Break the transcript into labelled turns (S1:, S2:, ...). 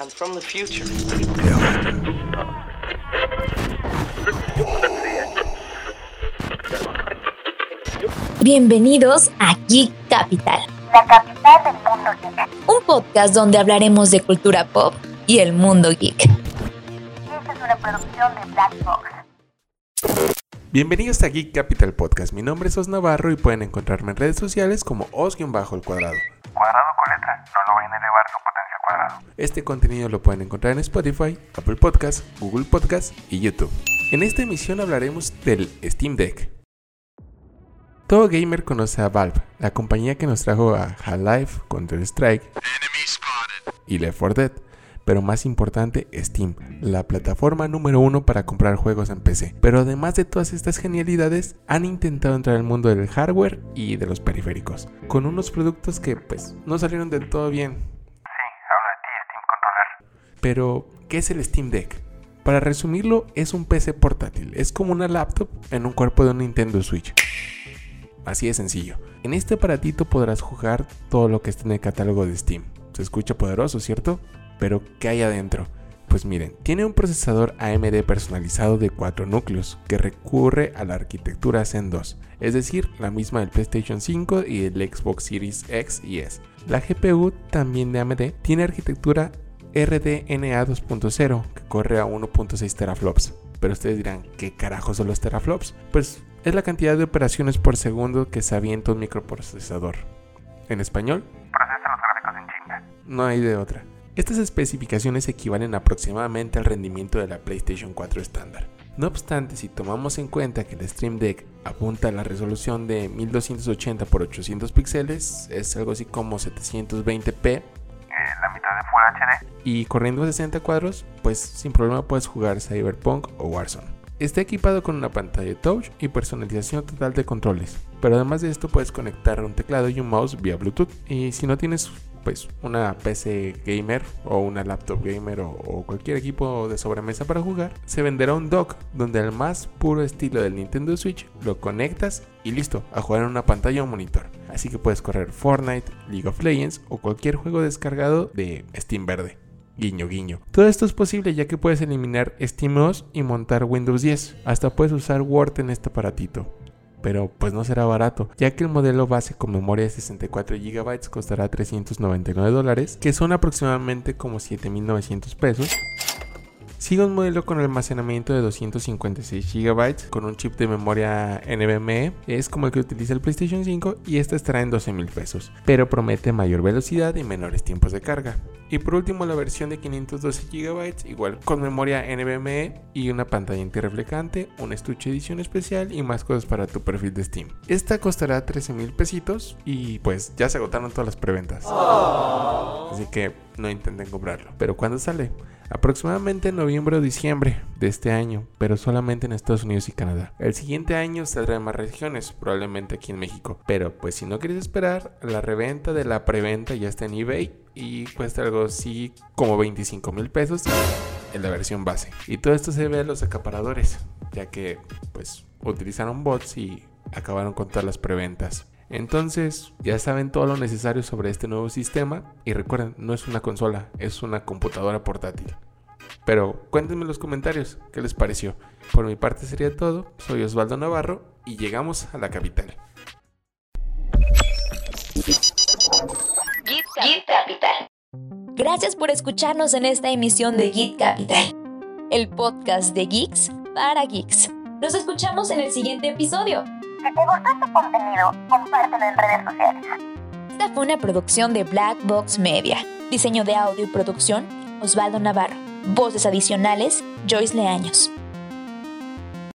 S1: I'm from the future.
S2: Bienvenidos a Geek Capital,
S3: la capital del mundo geek.
S2: un podcast donde hablaremos de cultura pop y el mundo geek.
S3: Esta es una producción de Black Box.
S4: Bienvenidos a Geek Capital Podcast. Mi nombre es Os Navarro y pueden encontrarme en redes sociales como Os-Bajo el Cuadrado.
S5: Cuadrado con letra, no lo vayan a elevar su potencia al cuadrado.
S4: Este contenido lo pueden encontrar en Spotify, Apple Podcast, Google Podcast y YouTube. En esta emisión hablaremos del Steam Deck. Todo gamer conoce a Valve, la compañía que nos trajo a Half-Life, Counter-Strike y Left 4 Dead. Pero más importante, Steam, la plataforma número uno para comprar juegos en PC. Pero además de todas estas genialidades, han intentado entrar al mundo del hardware y de los periféricos, con unos productos que pues no salieron del todo bien,
S5: Sí, hablo de ti, Steam Controller.
S4: pero, ¿qué es el Steam Deck? Para resumirlo, es un PC portátil. Es como una laptop en un cuerpo de un Nintendo Switch. Así de sencillo. En este aparatito podrás jugar todo lo que está en el catálogo de Steam. Se escucha poderoso, ¿cierto? Pero, ¿qué hay adentro? Pues miren, tiene un procesador AMD personalizado de 4 núcleos que recurre a la arquitectura Zen 2, es decir, la misma del PlayStation 5 y el Xbox Series X y S. La GPU también de AMD tiene arquitectura RDNA 2.0 que corre a 1.6 teraflops. Pero ustedes dirán, ¿qué carajos son los teraflops? Pues es la cantidad de operaciones por segundo que se avienta un microprocesador. En español,
S5: Procesa los gráficos en chinga.
S4: no hay de otra. Estas especificaciones equivalen aproximadamente al rendimiento de la PlayStation 4 estándar. No obstante, si tomamos en cuenta que el Stream Deck apunta a la resolución de 1280 x 800 píxeles, es algo así como 720p,
S5: Eh, la mitad de Full HD.
S4: y corriendo a 60 cuadros, pues sin problema puedes jugar Cyberpunk o Warzone. Está equipado con una pantalla touch y personalización total de controles, pero además de esto puedes conectar un teclado y un mouse vía Bluetooth. Y si no tienes pues una PC gamer o una laptop gamer o, cualquier equipo de sobremesa para jugar, se venderá un dock donde al más puro estilo del Nintendo Switch lo conectas y listo, a jugar en una pantalla o monitor. Así que puedes correr Fortnite, League of Legends o cualquier juego descargado de Steam Verde. Guiño, guiño. Todo esto es posible ya que puedes eliminar SteamOS y montar Windows 10. Hasta puedes usar Word en este aparatito. Pero pues no será barato, ya que el modelo base con memoria de 64 GB costará 399 dólares, que son aproximadamente como 7.900 pesos. Sigue un modelo con almacenamiento de 256 GB con un chip de memoria NVMe, es como el que utiliza el PlayStation 5 y este estará en 12 mil pesos, pero promete mayor velocidad y menores tiempos de carga. Y por último la versión de 512 GB, igual con memoria NVMe y una pantalla antirreflectante, un estuche edición especial y más cosas para tu perfil de Steam. Esta costará 13 mil pesitos y pues ya se agotaron todas las preventas. Así que no intenten comprarlo. Pero ¿cuándo sale? Aproximadamente en noviembre o diciembre de este año, pero solamente en Estados Unidos y Canadá. El siguiente año saldrá en más regiones, probablemente aquí en México. Pero pues si no quieres esperar, la reventa de la preventa ya está en eBay y cuesta algo así como 25 mil pesos en la versión base. Y todo esto se ve a los acaparadores, ya que pues utilizaron bots y acabaron con todas las preventas. Entonces, ya saben todo lo necesario sobre este nuevo sistema y recuerden, no es una consola, es una computadora portátil. Pero cuéntenme en los comentarios qué les pareció. Por mi parte sería todo, soy Osvaldo Navarro y llegamos a la capital.
S2: Geek Capital. Gracias por escucharnos en esta emisión de Geek Capital, el podcast de geeks para geeks. Nos escuchamos en el siguiente episodio.
S3: Si te gustó este contenido, compártelo en redes sociales.
S2: Esta fue una producción de Black Box Media. Diseño de audio y producción, Osvaldo Navarro. Voces adicionales, Joyce Leaños.